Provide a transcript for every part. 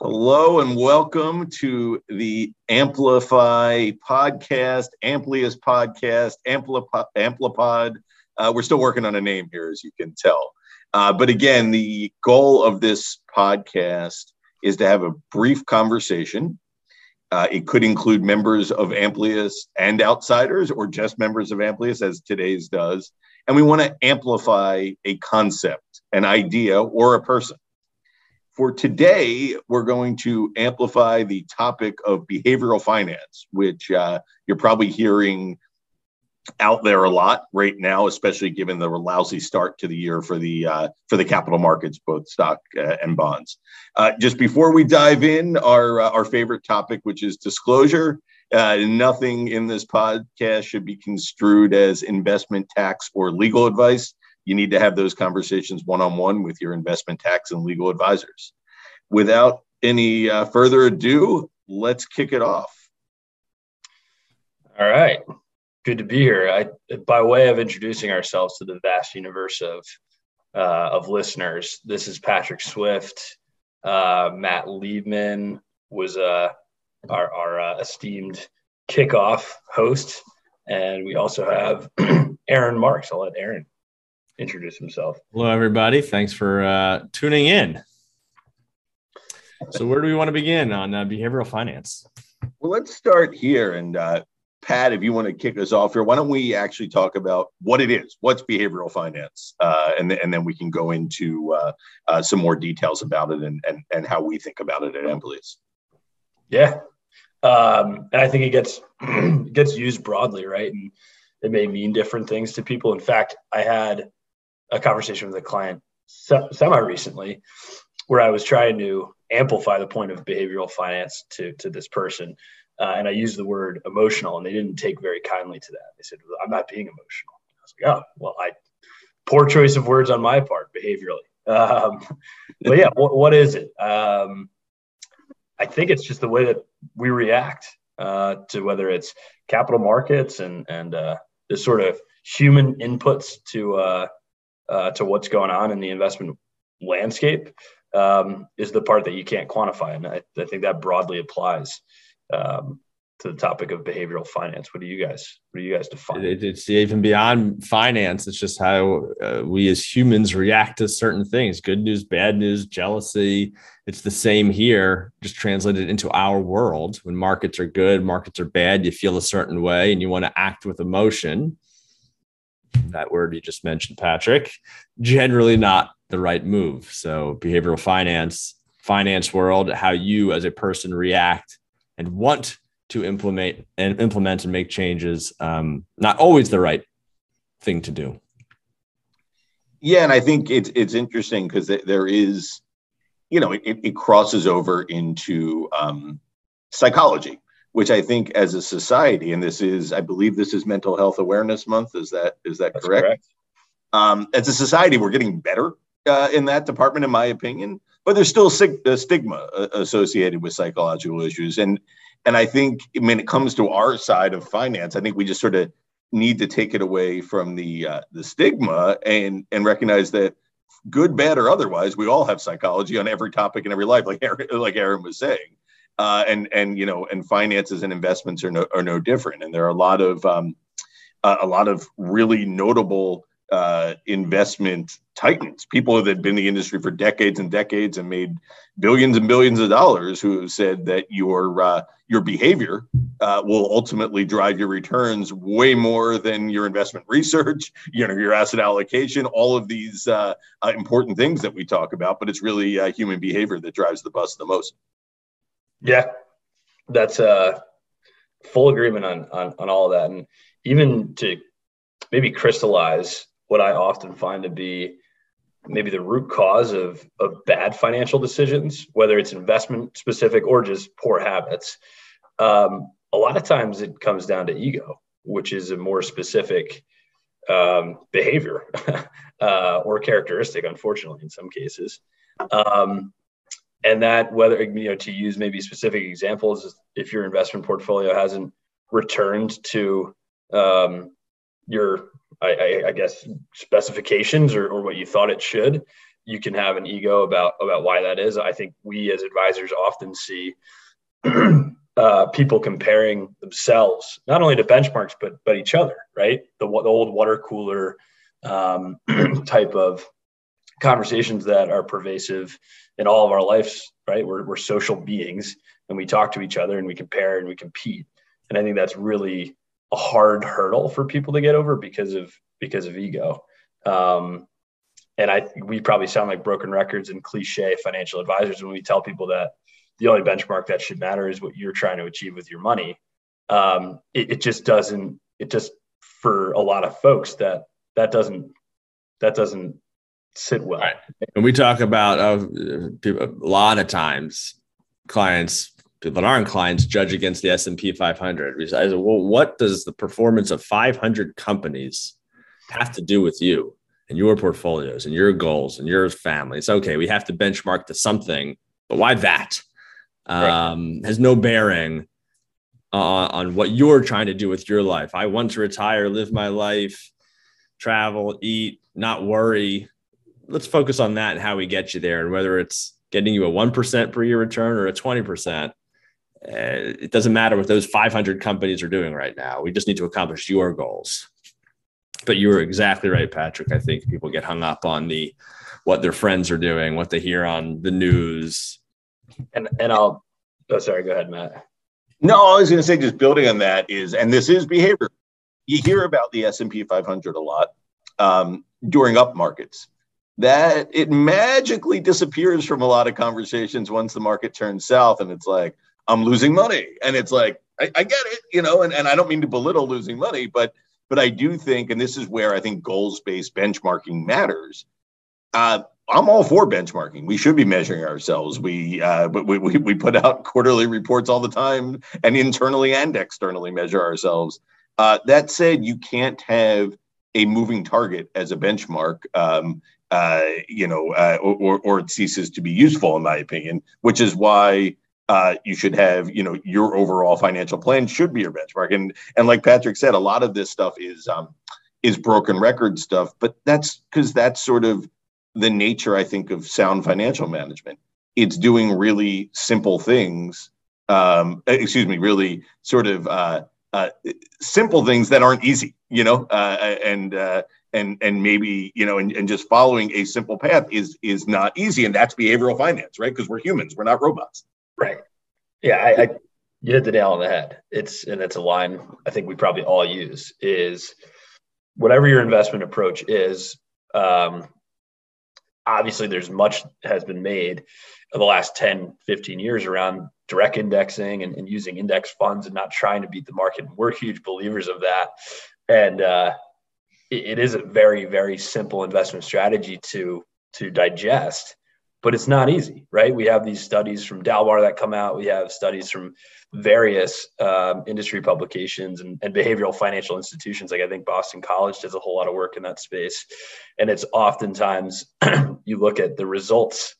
Hello and welcome to the Amplify podcast, Amplius podcast, Amplipod. Amplipod. Uh, we're still working on a name here, as you can tell. Uh, but again, the goal of this podcast is to have a brief conversation. Uh, it could include members of Amplius and outsiders, or just members of Amplius, as today's does. And we want to amplify a concept, an idea, or a person. For today, we're going to amplify the topic of behavioral finance, which uh, you're probably hearing out there a lot right now, especially given the lousy start to the year for the uh, for the capital markets, both stock uh, and bonds. Uh, just before we dive in, our uh, our favorite topic, which is disclosure. Uh, nothing in this podcast should be construed as investment tax or legal advice you need to have those conversations one on one with your investment tax and legal advisors. Without any uh, further ado, let's kick it off. All right. Good to be here. I, by way of introducing ourselves to the vast universe of uh, of listeners, this is Patrick Swift. Uh, Matt Liebman was uh, our, our uh, esteemed kickoff host, and we also have Aaron Marks. I'll let Aaron introduce himself. Hello, everybody. Thanks for uh, tuning in. So, where do we want to begin on uh, behavioral finance? Well, let's start here. And uh, Pat, if you want to kick us off here, why don't we actually talk about what it is? What's behavioral finance? Uh, and, th- and then we can go into uh, uh, some more details about it and, and, and how we think about it at Amplius. Yeah. Um, and I think it gets gets used broadly, right? And it may mean different things to people. In fact, I had a conversation with a client semi recently where I was trying to amplify the point of behavioral finance to, to this person. Uh, and I used the word emotional, and they didn't take very kindly to that. They said, well, I'm not being emotional. I was like, oh, well, I poor choice of words on my part behaviorally. Um, but yeah, what, what is it? Um, I think it's just the way that we react uh, to whether it's capital markets and and uh, this sort of human inputs to uh, uh, to what's going on in the investment landscape um, is the part that you can't quantify. And I, I think that broadly applies um, to the topic of behavioral finance. What do you guys, what do you guys define? It, it's even beyond finance. It's just how uh, we as humans react to certain things, good news, bad news, jealousy. It's the same here, just translated into our world. When markets are good, markets are bad, you feel a certain way and you want to act with emotion that word you just mentioned, Patrick, generally not the right move. So, behavioral finance, finance world, how you as a person react and want to implement and implement and make changes, um, not always the right thing to do. Yeah, and I think it's it's interesting because there is, you know, it, it crosses over into um, psychology which I think as a society, and this is, I believe this is Mental Health Awareness Month. Is that is that correct? correct? Um, as a society, we're getting better uh, in that department, in my opinion. But there's still sig- a stigma uh, associated with psychological issues, and and I think when it comes to our side of finance, I think we just sort of need to take it away from the uh, the stigma and and recognize that good, bad, or otherwise, we all have psychology on every topic in every life, like Aaron, like Aaron was saying uh, and and you know and finances and investments are no are no different. And there are a lot of um, a lot of really notable uh, investment titans, people that have been in the industry for decades and decades and made billions and billions of dollars, who have said that your uh, your behavior uh, will ultimately drive your returns way more than your investment research, you know, your asset allocation, all of these uh, uh, important things that we talk about. But it's really uh, human behavior that drives the bus the most. Yeah, that's a uh, full agreement on, on on all of that, and even to maybe crystallize what I often find to be maybe the root cause of of bad financial decisions, whether it's investment specific or just poor habits. Um, a lot of times it comes down to ego, which is a more specific um, behavior uh, or characteristic, unfortunately, in some cases. Um, and that whether you know to use maybe specific examples if your investment portfolio hasn't returned to um, your I, I, I, guess specifications or, or what you thought it should you can have an ego about about why that is. I think we as advisors often see uh, people comparing themselves not only to benchmarks but but each other, right? The, the old water cooler um, type of conversations that are pervasive in all of our lives, right? We're, we're social beings and we talk to each other and we compare and we compete. And I think that's really a hard hurdle for people to get over because of because of ego. Um, and I we probably sound like broken records and cliche financial advisors when we tell people that the only benchmark that should matter is what you're trying to achieve with your money. Um, it, it just doesn't. It just for a lot of folks that that doesn't that doesn't sit well. Right. And we talk about uh, people, a lot of times clients people that aren't clients judge against the S&P 500. We say, well, what does the performance of 500 companies have to do with you and your portfolios and your goals and your family? It's okay. We have to benchmark to something, but why that? Um, Has no bearing uh, on what you're trying to do with your life. I want to retire, live my life, travel, eat, not worry. Let's focus on that and how we get you there, and whether it's getting you a 1% per year return or a 20%. Uh, it doesn't matter what those 500 companies are doing right now. We just need to accomplish your goals. But you were exactly right, Patrick. I think people get hung up on the what their friends are doing, what they hear on the news. And and I'll oh sorry, go ahead, Matt. No, I was going to say just building on that is, and this is behavior. You hear about the S and P 500 a lot um, during up markets. That it magically disappears from a lot of conversations once the market turns south, and it's like, I'm losing money. And it's like, I, I get it, you know, and, and I don't mean to belittle losing money, but but I do think, and this is where I think goals-based benchmarking matters. Uh, I'm all for benchmarking. We should be measuring ourselves. We, uh, we, we, we put out quarterly reports all the time and internally and externally measure ourselves. Uh, that said, you can't have a moving target as a benchmark, um, uh, you know, uh, or, or it ceases to be useful, in my opinion, which is why uh, you should have, you know, your overall financial plan should be your benchmark. And and like Patrick said, a lot of this stuff is um, is broken record stuff, but that's because that's sort of the nature, I think, of sound financial management. It's doing really simple things. Um, excuse me, really sort of uh, uh, simple things that aren't easy, you know, uh, and uh, and and maybe you know, and, and just following a simple path is is not easy, and that's behavioral finance, right? Because we're humans, we're not robots. Right. Yeah, I, I you hit the nail on the head. It's and it's a line I think we probably all use is whatever your investment approach is. Um, obviously, there's much has been made in the last 10, 15 years around direct indexing and, and using index funds and not trying to beat the market. We're huge believers of that. And uh, it, is a very, very simple investment strategy to to digest but it's not easy, right? We have these studies from Dalbar that come out. We have studies from various um, industry publications and, and, behavioral financial institutions. Like I think Boston College does a whole lot of work in that space. And it's oftentimes you look at the results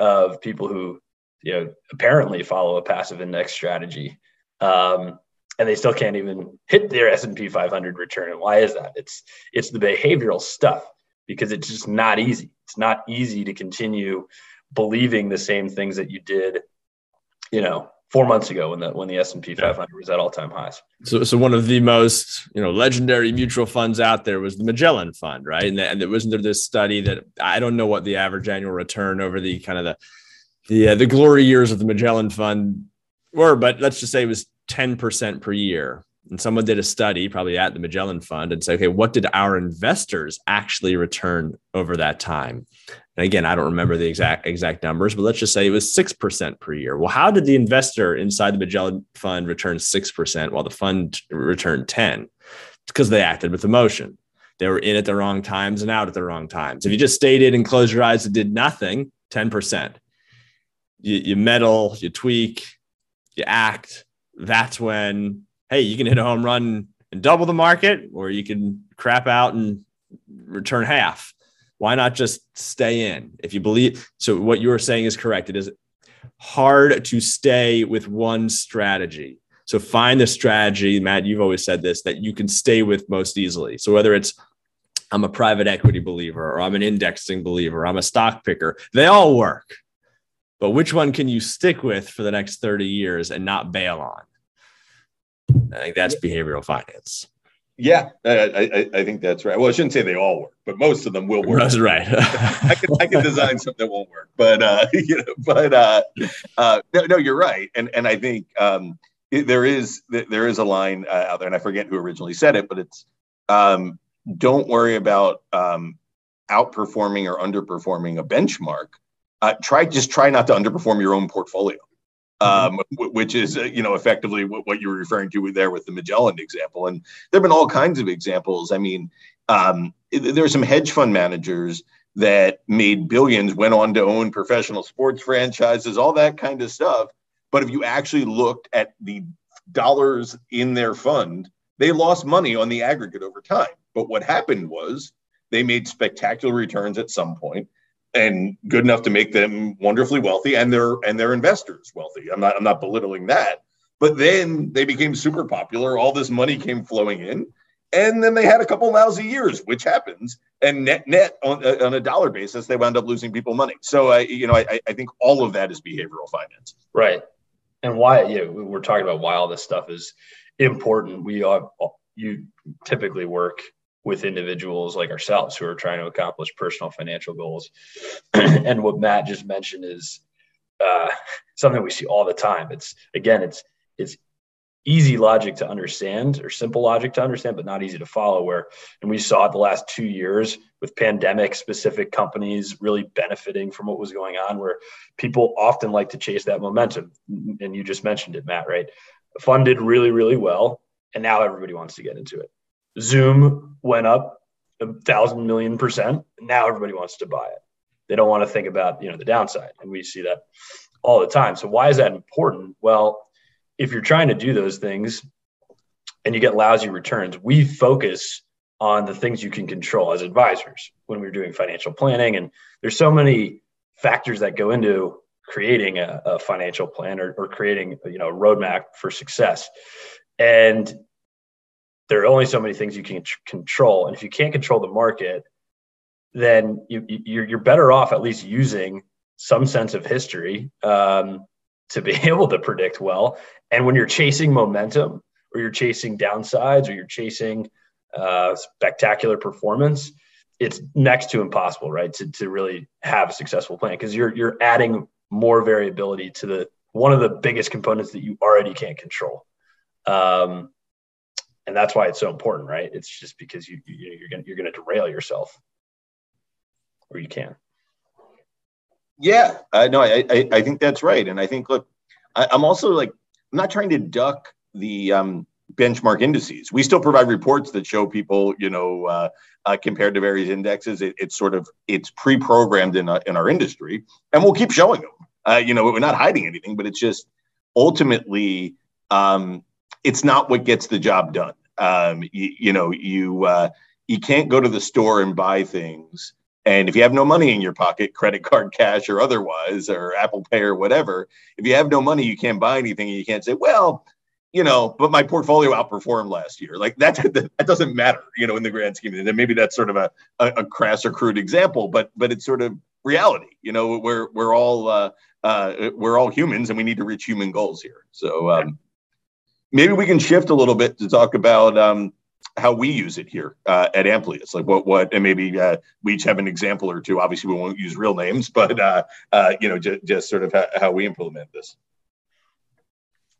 of people who, you know, apparently follow a passive index strategy. Um, and they still can't even hit their S&P 500 return. And why is that? It's it's the behavioral stuff because it's just not easy. It's not easy to continue believing the same things that you did, you know, four months ago when the when the S and P 500 was at all time highs. So, so one of the most you know legendary mutual funds out there was the Magellan Fund, right? And, the, and there wasn't there this study that I don't know what the average annual return over the kind of the the uh, the glory years of the Magellan Fund were, but let's just say it was ten percent per year and someone did a study probably at the Magellan Fund and say, okay, what did our investors actually return over that time? And again, I don't remember the exact exact numbers, but let's just say it was 6% per year. Well, how did the investor inside the Magellan Fund return 6% while the fund returned 10? It's because they acted with emotion. They were in at the wrong times and out at the wrong times. If you just stayed in and closed your eyes and did nothing, 10%. You, you meddle, you tweak, you act. That's when hey, you can hit a home run and double the market, or you can crap out and return half. Why not just stay in? If you believe, so what you're saying is correct. It is hard to stay with one strategy. So find the strategy, Matt, you've always said this, that you can stay with most easily. So whether it's I'm a private equity believer, or I'm an indexing believer, I'm a stock picker. They all work. But which one can you stick with for the next 30 years and not bail on? I think that's behavioral finance. Yeah, I, I, I, think that's right. Well, I shouldn't say they all work, but most of them will work. That's right. I can I can design something that won't work, but uh, you know, but uh, uh, no, no, you're right, and and I think um, it, there is there is a line uh, out there, and I forget who originally said it, but it's um, don't worry about um, outperforming or underperforming a benchmark. Uh, try just try not to underperform your own portfolio. Um, w- which is uh, you know effectively what, what, you were referring to there with the Magellan example. And there have been all kinds of examples. I mean, um, there are some hedge fund managers that made billions, went on to own professional sports franchises, all that kind of stuff. But if you actually looked at the dollars in their fund, they lost money on the aggregate over time. But what happened was they made spectacular returns at some point and good enough to make them wonderfully wealthy and their and their investors wealthy. I'm not I'm not belittling that. But then they became super popular. All this money came flowing in. And then they had a couple lousy years, which happens. And net net on, uh, on a dollar basis, they wound up losing people money. So, I you know, I, I think all of that is behavioral finance. Right. And why, yeah, we're talking about why all this stuff is important. We are, you typically work with individuals like ourselves who are trying to accomplish personal financial goals. and what Matt just mentioned is uh, something we see all the time. It's again, it's it's easy logic to understand or simple logic to understand, but not easy to follow. Where and we saw it the last two years with pandemic specific companies really benefiting from what was going on, where people often like to chase that momentum. And you just mentioned it, Matt, right? Funded really, really well. And now everybody wants to get into it. Zoom went up a thousand million percent. Now everybody wants to buy it. They don't want to think about you know the downside, and we see that all the time. So why is that important? Well, if you're trying to do those things and you get lousy returns, we focus on the things you can control as advisors when we're doing financial planning. And there's so many factors that go into creating a, a financial plan or, or creating you know a roadmap for success. And there are only so many things you can control. And if you can't control the market, then you, you're, you're better off at least using some sense of history um, to be able to predict well. And when you're chasing momentum or you're chasing downsides or you're chasing uh, spectacular performance, it's next to impossible, right? To, to really have a successful plan because you're you're adding more variability to the one of the biggest components that you already can't control. Um, and that's why it's so important, right? It's just because you, you you're gonna you're gonna derail yourself, or you can. Yeah, uh, no, I, I, I think that's right, and I think look, I, am also like I'm not trying to duck the um, benchmark indices. We still provide reports that show people, you know, uh, uh, compared to various indexes. It, it's sort of it's pre-programmed in uh, in our industry, and we'll keep showing them. Uh, you know, we're not hiding anything, but it's just ultimately um, it's not what gets the job done. Um, you, you, know, you uh, you can't go to the store and buy things, and if you have no money in your pocket, credit card, cash, or otherwise, or Apple Pay or whatever, if you have no money, you can't buy anything, and you can't say, well, you know, but my portfolio outperformed last year. Like that, that doesn't matter, you know, in the grand scheme. And maybe that's sort of a, a, a crass or crude example, but but it's sort of reality. You know, we're we're all uh, uh, we're all humans, and we need to reach human goals here. So um, maybe we can shift a little bit to talk about um, how we use it here uh, at Amplius. Like what what and maybe uh, we each have an example or two. Obviously, we won't use real names, but uh, uh, you know, j- just sort of how, how we implement this.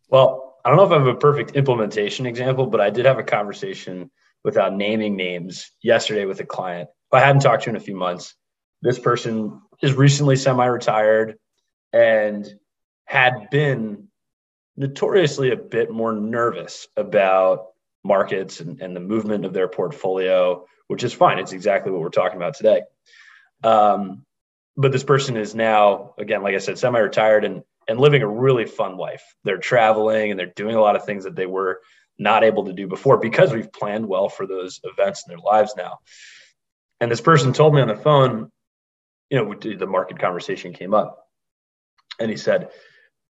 Well, I don't know if I have a perfect implementation example, but I did have a conversation without naming names yesterday with a client who I hadn't talked to in a few months. This person is recently semi-retired and had been notoriously a bit more nervous about markets and, and the movement of their portfolio, which is fine. It's exactly what we're talking about today. Um, but this person is now, again, like I said, semi-retired and and living a really fun life. They're traveling and they're doing a lot of things that they were not able to do before because we've planned well for those events in their lives now. And this person told me on the phone, you know, the market conversation came up, and he said,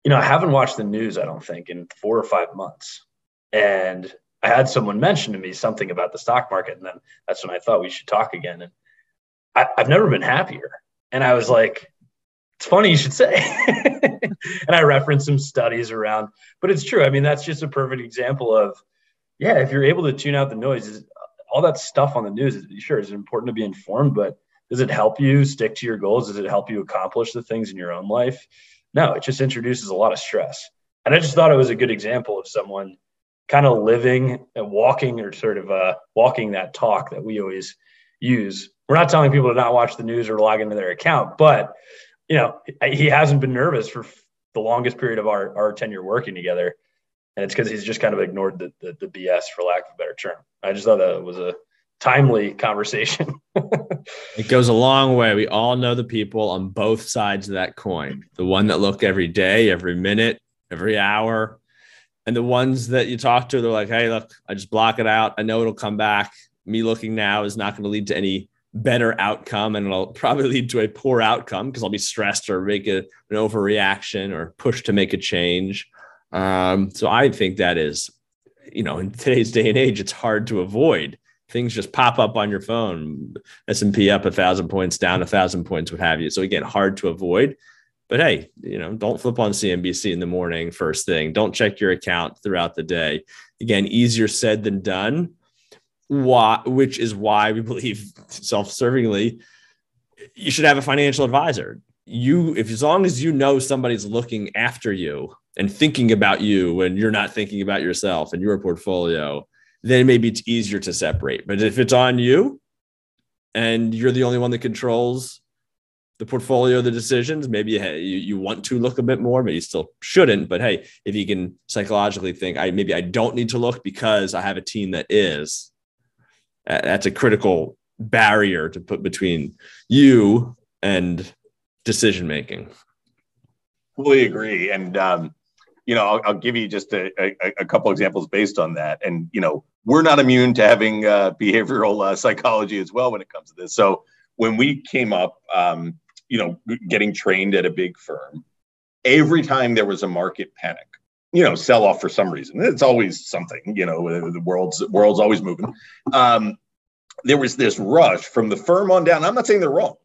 you know, I haven't watched the news, I don't think, in four or five months. And I had someone mention to me something about the stock market, and then that's when I thought we should talk again. And I, I've never been happier. And I was like, it's funny you should say. and I referenced some studies around, but it's true. I mean, that's just a perfect example of, yeah, if you're able to tune out the noise, all that stuff on the news, sure, is important to be informed, but does it help you stick to your goals? Does it help you accomplish the things in your own life? No, it just introduces a lot of stress. And I just thought it was a good example of someone kind of living and walking or sort of uh, walking that talk that we always use. We're not telling people to not watch the news or log into their account, but you know, he hasn't been nervous for the longest period of our, our tenure working together. And it's because he's just kind of ignored the, the, the BS for lack of a better term. I just thought that was a timely conversation. it goes a long way. We all know the people on both sides of that coin the one that look every day, every minute, every hour. And the ones that you talk to, they're like, hey, look, I just block it out. I know it'll come back. Me looking now is not going to lead to any better outcome and it'll probably lead to a poor outcome because I'll be stressed or make a, an overreaction or push to make a change. Um, so I think that is, you know, in today's day and age, it's hard to avoid. Things just pop up on your phone, S&P up a thousand points, down a thousand points, what have you. So again, hard to avoid. But hey, you know, don't flip on CNBC in the morning first thing. Don't check your account throughout the day. Again, easier said than done. Why, which is why we believe self-servingly, you should have a financial advisor. You, if as long as you know somebody's looking after you and thinking about you when you're not thinking about yourself and your portfolio, then maybe it's easier to separate. But if it's on you and you're the only one that controls the portfolio, the decisions, maybe you, you want to look a bit more, but you still shouldn't. But hey, if you can psychologically think, I maybe I don't need to look because I have a team that is, that's a critical barrier to put between you and decision making. Fully agree. And um, you know, I'll, I'll give you just a, a, a, couple examples based on that. And, you know, we're not immune to having uh, behavioral uh, psychology as well when it comes to this. So when we came up, um, you know, getting trained at a big firm, every time there was a market panic, you know, sell off for some reason, it's always something, you know, the world's world's always moving. Um, there was this rush from the firm on down. I'm not saying they're wrong,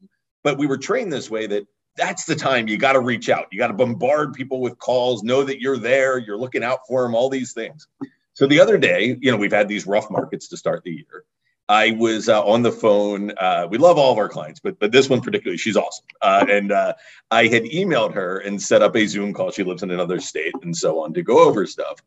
but we were trained this way that that's the time you got to reach out. You got to bombard people with calls, know that you're there, you're looking out for them, all these things. So the other day, you know, we've had these rough markets to start the year. I was uh, on the phone. Uh, we love all of our clients, but but this one particularly, she's awesome. Uh, and uh, I had emailed her and set up a Zoom call. She lives in another state and so on to go over stuff.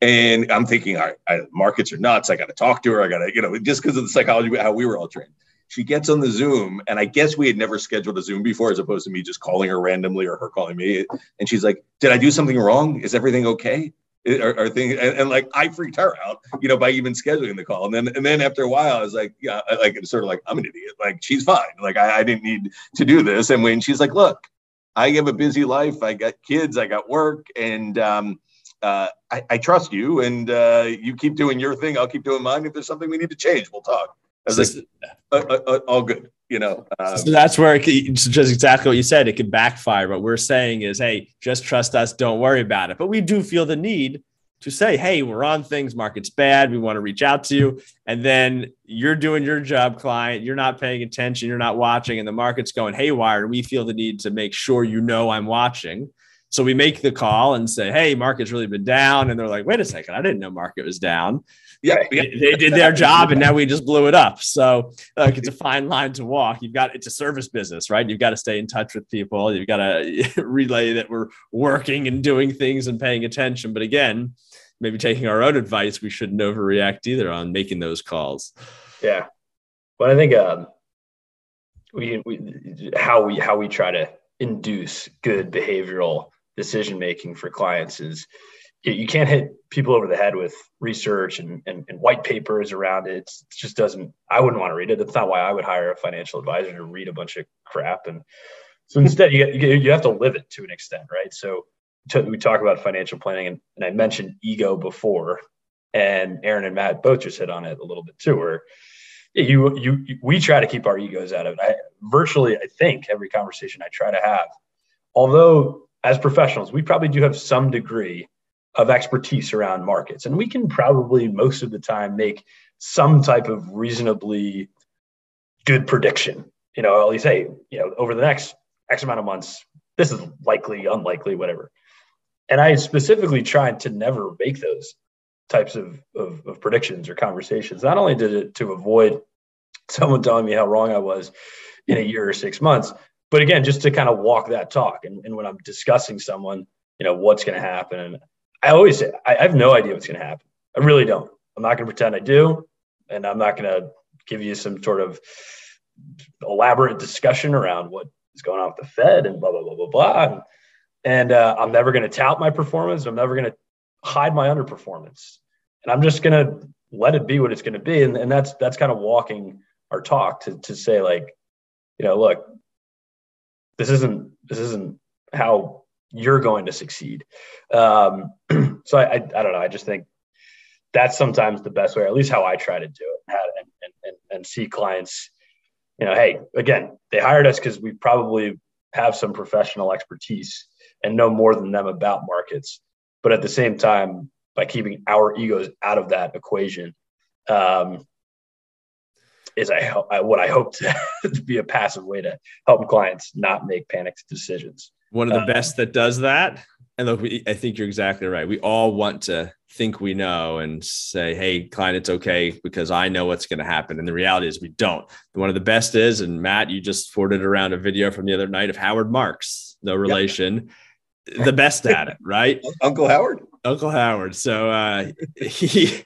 And I'm thinking, all right, I, markets are nuts. I got to talk to her. I got to, you know, just because of the psychology, how we were all trained she gets on the Zoom, and I guess we had never scheduled a Zoom before, as opposed to me just calling her randomly or her calling me. And she's like, "Did I do something wrong? Is everything okay?" Are things and, and, like I freaked her out, you know, by even scheduling the call. And then and then after a while, I was like, yeah, like it's sort of like I'm an idiot. Like she's fine. Like I, I didn't need to do this. And when she's like, look, I have a busy life. I got kids. I got work, and um, uh, I, I, trust you. And uh, you keep doing your thing. I'll keep doing mine. If there's something we need to change, we'll talk. I was like, uh, uh, uh, all good, you know. Um, so that's where could, just exactly what you said. It could backfire. What we're saying is, hey, just trust us. Don't worry about it. But we do feel the need to say, hey, we're on things. Market's bad. We want to reach out to you. And then you're doing your job, client. You're not paying attention. You're not watching, and the market's going haywire. And we feel the need to make sure you know I'm watching. So we make the call and say, hey, market's really been down. And they're like, wait a second, I didn't know market was down yeah, yeah. They, did their job and now we just blew it up. So like it's a fine line to walk. You've got it's a service business, right? You've got to stay in touch with people. You've got to relay that we're working and doing things and paying attention. But again, maybe taking our own advice, we shouldn't overreact either on making those calls. Yeah. But I think um, we, we how we how we try to induce good behavioral decision making for clients is you can't hit people over the head with research and, and, and white papers around it. It just doesn't, I wouldn't want to read it. That's not why I would hire a financial advisor to read a bunch of crap. And so instead you, you have to live it to an extent, right? So we talk about financial planning and, and I mentioned ego before and Aaron and Matt both just hit on it a little bit too, where you, you, we try to keep our egos out of it. I virtually, I think every conversation I try to have, although as professionals, we probably do have some degree of expertise around markets. And we can probably most of the time make some type of reasonably good prediction. You know, at least say, you know, over the next X amount of months, this is likely, unlikely, whatever. And I specifically tried to never make those types of, of, of predictions or conversations. Not only did it to avoid someone telling me how wrong I was in a year or six months, but again, just to kind of walk that talk. And, and when I'm discussing someone, you know, what's going to happen. And I always say, I, have no idea what's going to happen. I really don't. I'm not going to pretend I do. And I'm not going to give you some sort of elaborate discussion around what is going on with the Fed and blah, blah, blah, blah, blah. And, and uh, I'm never going to tout my performance. I'm never going to hide my underperformance. And I'm just going to let it be what it's going to be. And, and that's, that's kind of walking our talk to, to say like, you know, look, this isn't, this isn't how you're going to succeed. Um, so I, I, I, don't know. I just think that's sometimes the best way, or at least how I try to do it and, and, and, and see clients, you know, Hey, again, they hired us cause we probably have some professional expertise and know more than them about markets. But at the same time, by keeping our egos out of that equation, um, is I, I, what I hope to, to, be a passive way to help clients not make panicked decisions. One of the uh, best that does that. And look, we, I think you're exactly right. We all want to think we know and say, "Hey, client, it's okay because I know what's going to happen." And the reality is, we don't. One of the best is, and Matt, you just forwarded around a video from the other night of Howard Marks, no relation, yep. the best at it, right? Uncle Howard. Uncle Howard. So uh, he,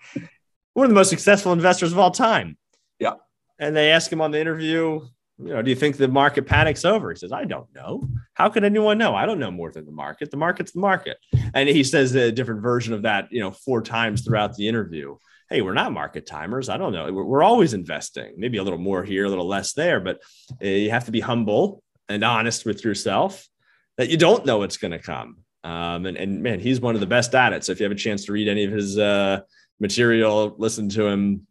one of the most successful investors of all time. Yeah. And they ask him on the interview, you know, do you think the market panic's over? He says, I don't know. How could anyone know? I don't know more than the market. The market's the market. And he says a different version of that, you know, four times throughout the interview. Hey, we're not market timers. I don't know. We're, we're always investing, maybe a little more here, a little less there, but uh, you have to be humble and honest with yourself that you don't know what's going to come. Um, and, and man, he's one of the best at it. So if you have a chance to read any of his uh, material, listen to him.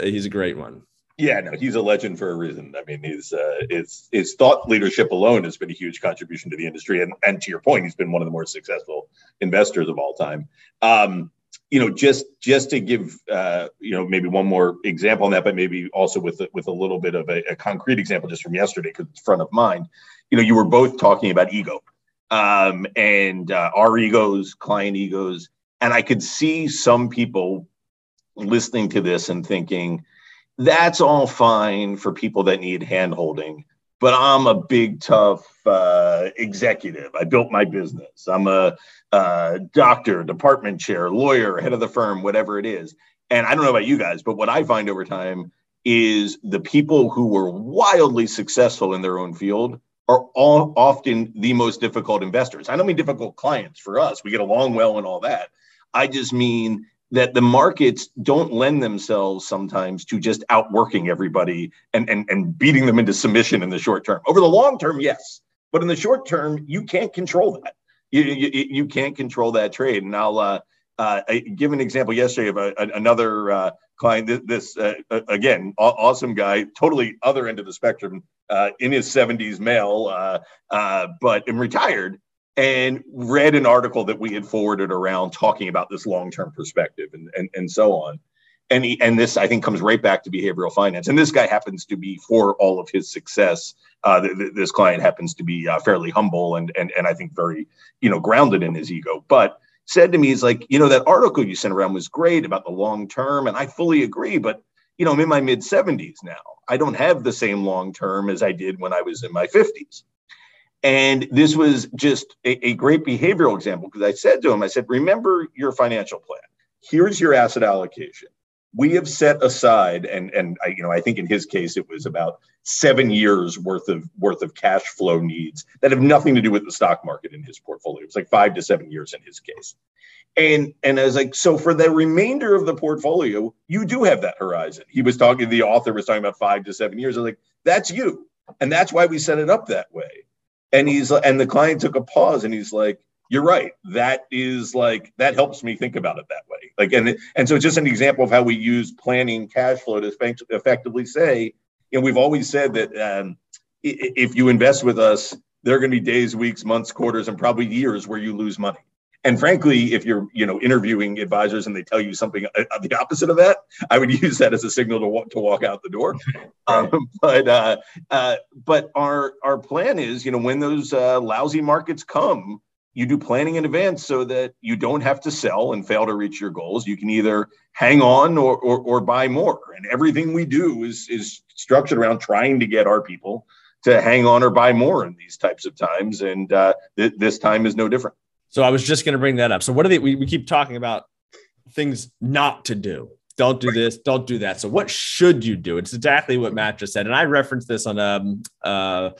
He's a great one. Yeah, no, he's a legend for a reason. I mean, he's uh, his his thought leadership alone has been a huge contribution to the industry, and and to your point, he's been one of the more successful investors of all time. Um, you know, just just to give uh, you know maybe one more example on that, but maybe also with with a little bit of a, a concrete example just from yesterday because it's front of mind. You know, you were both talking about ego um, and uh, our egos, client egos, and I could see some people listening to this and thinking that's all fine for people that need handholding but i'm a big tough uh, executive. I built my business. I'm a uh, doctor department chair lawyer head of the firm whatever it is. And i don't know about you guys but what i find over time is the people who were wildly successful in their own field are all, often the most difficult investors. I don't mean difficult clients for us. We get along well and all that. I just mean that the markets don't lend themselves sometimes to just outworking everybody and, and, and beating them into submission in the short term. Over the long term, yes. But in the short term, you can't control that. You, you, you can't control that trade. And I'll uh, uh, give an example yesterday of a, another uh, client. This, uh, again, awesome guy, totally other end of the spectrum, uh, in his 70s, male, uh, but retired and read an article that we had forwarded around talking about this long-term perspective and, and, and so on. And, he, and this, I think, comes right back to behavioral finance. And this guy happens to be, for all of his success, uh, th- th- this client happens to be uh, fairly humble and, and, and I think very, you know, grounded in his ego. But said to me, he's like, you know, that article you sent around was great about the long term. And I fully agree. But, you know, I'm in my mid 70s now. I don't have the same long term as I did when I was in my 50s. And this was just a, a great behavioral example because I said to him, I said, remember your financial plan. Here's your asset allocation. We have set aside, and and I, you know, I think in his case it was about seven years worth of worth of cash flow needs that have nothing to do with the stock market in his portfolio. It was like five to seven years in his case. And and I was like, so for the remainder of the portfolio, you do have that horizon. He was talking, the author was talking about five to seven years. I was like, that's you. And that's why we set it up that way and he's and the client took a pause and he's like you're right. That is like that helps me think about it that way. Like and and so it's just an example of how we use planning cash flow to effectively say you know we've always said that um, if you invest with us there are going to be days weeks months quarters and probably years where you lose money and frankly, if you're you know interviewing advisors and they tell you something uh, the opposite of that, I would use that as a signal to walk to walk out the door. Um, but uh, uh, but our our plan is you know when those uh, lousy markets come, you do planning in advance so that you don't have to sell and fail to reach your goals. You can either hang on or, or, or buy more. And everything we do is, is structured around trying to get our people to hang on or buy more in these types of times. And uh, th- this time is no different. So I was just going to bring that up. So what are they, we, we keep talking about things not to do. Don't do this. Don't do that. So what should you do? It's exactly what Matt just said. And I referenced this on um, uh,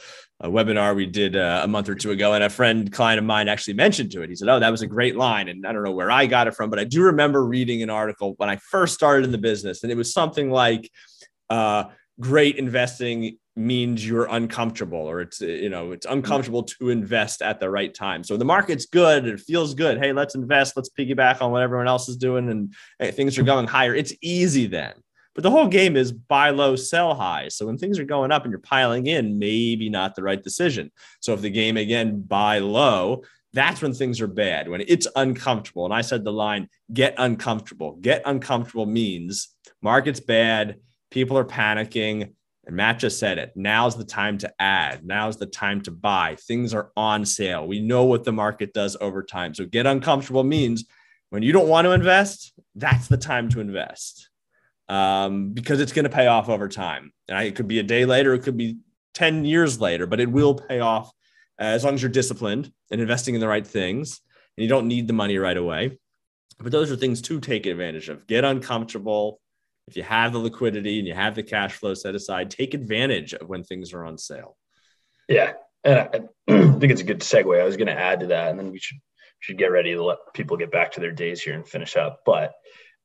a webinar we did uh, a month or two ago, and a friend client of mine actually mentioned to it. He said, "Oh, that was a great line," and I don't know where I got it from, but I do remember reading an article when I first started in the business, and it was something like, uh, "Great investing means you're uncomfortable, or it's you know it's uncomfortable to invest at the right time." So the market's good, it feels good. Hey, let's invest. Let's piggyback on what everyone else is doing, and hey, things are going higher. It's easy then. But the whole game is buy low, sell high. So when things are going up and you're piling in, maybe not the right decision. So if the game again, buy low, that's when things are bad, when it's uncomfortable. And I said the line, get uncomfortable. Get uncomfortable means market's bad, people are panicking. And Matt just said it. Now's the time to add. Now's the time to buy. Things are on sale. We know what the market does over time. So get uncomfortable means when you don't want to invest, that's the time to invest um, because it's going to pay off over time. And I, it could be a day later, it could be 10 years later, but it will pay off as long as you're disciplined and investing in the right things and you don't need the money right away. But those are things to take advantage of. Get uncomfortable. If you have the liquidity and you have the cash flow set aside, take advantage of when things are on sale. Yeah. And I, I think it's a good segue. I was going to add to that, and then we should should get ready to let people get back to their days here and finish up. But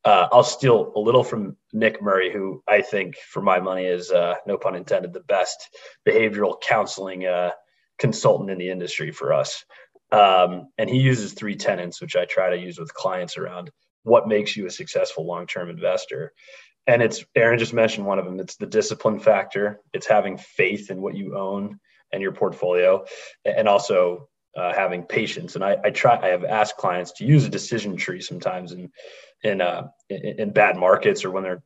uh, I'll steal a little from Nick Murray, who I think, for my money, is uh, no pun intended, the best behavioral counseling uh, consultant in the industry for us. Um, and he uses three tenets, which I try to use with clients around what makes you a successful long-term investor. And it's Aaron just mentioned one of them. It's the discipline factor. It's having faith in what you own and your portfolio, and also uh, having patience. And I, I, try, I have asked clients to use a decision tree sometimes in, in, uh, in, in bad markets or when they're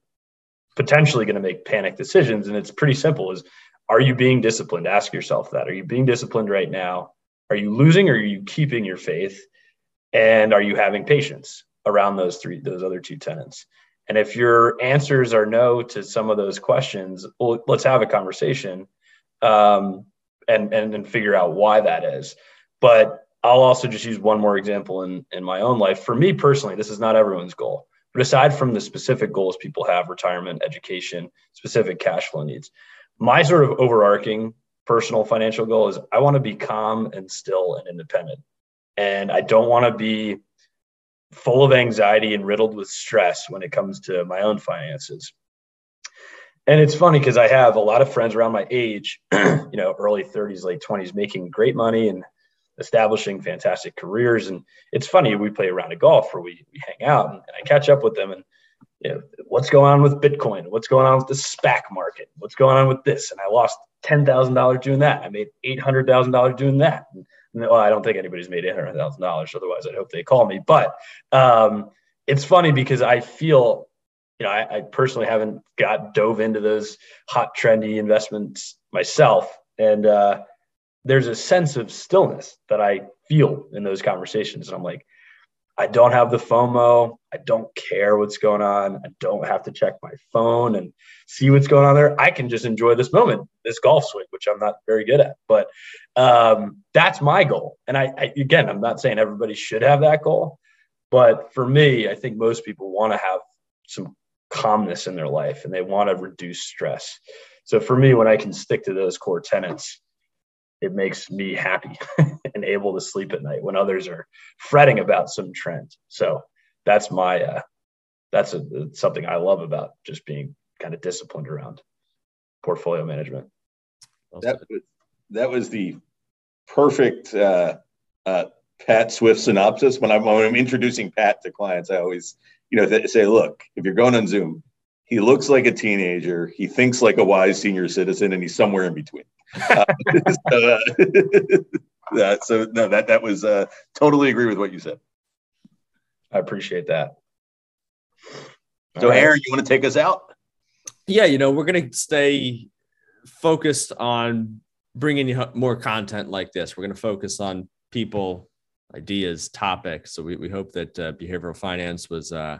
potentially going to make panic decisions. And it's pretty simple is, are you being disciplined? Ask yourself that. Are you being disciplined right now? Are you losing or are you keeping your faith? And are you having patience around those three, those other two tenants? And if your answers are no to some of those questions, well, let's have a conversation um, and, and, and figure out why that is. But I'll also just use one more example in, in my own life. For me personally, this is not everyone's goal. But aside from the specific goals people have, retirement, education, specific cash flow needs, my sort of overarching personal financial goal is I want to be calm and still and independent. And I don't want to be full of anxiety and riddled with stress when it comes to my own finances. And it's funny because I have a lot of friends around my age, you know, early 30s, late 20s, making great money and establishing fantastic careers. And it's funny, we play around a golf where we, we hang out and, and I catch up with them and you know, what's going on with Bitcoin? What's going on with the SPAC market? What's going on with this? And I lost ten thousand dollars doing that. I made eight hundred thousand dollars doing that. And, well, I don't think anybody's made eight hundred thousand dollars. Otherwise, I'd hope they call me. But um, it's funny because I feel, you know, I, I personally haven't got dove into those hot trendy investments myself, and uh, there's a sense of stillness that I feel in those conversations. And I'm like, I don't have the FOMO. I don't care what's going on. I don't have to check my phone and see what's going on there. I can just enjoy this moment, this golf swing, which I'm not very good at. But um, that's my goal. And I, I, again, I'm not saying everybody should have that goal, but for me, I think most people want to have some calmness in their life and they want to reduce stress. So for me, when I can stick to those core tenets, it makes me happy and able to sleep at night when others are fretting about some trend. So that's my uh, that's a, something I love about just being kind of disciplined around portfolio management. That was, that was the perfect uh, uh, Pat Swift synopsis. When I'm, when I'm introducing Pat to clients, I always you know say, look, if you're going on Zoom, he looks like a teenager, he thinks like a wise senior citizen, and he's somewhere in between. Uh, so, uh, so, no, that that was uh, totally agree with what you said. I appreciate that. So, right. Aaron, you want to take us out? Yeah, you know, we're going to stay focused on bringing you more content like this. We're going to focus on people, ideas, topics. So we, we hope that uh, behavioral finance was uh,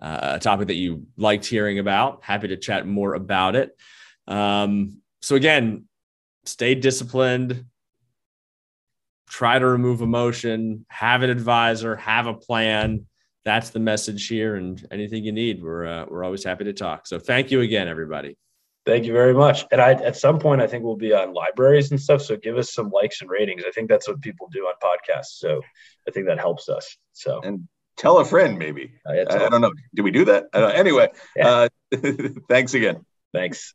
uh, a topic that you liked hearing about. Happy to chat more about it. Um, so again, stay disciplined. Try to remove emotion. Have an advisor. Have a plan. That's the message here. And anything you need, we're uh, we're always happy to talk. So thank you again, everybody. Thank you very much. And I, at some point, I think we'll be on libraries and stuff. So give us some likes and ratings. I think that's what people do on podcasts. So I think that helps us. So and tell a friend, maybe. I, I don't know. Do we do that? anyway, yeah. uh, thanks again. Thanks.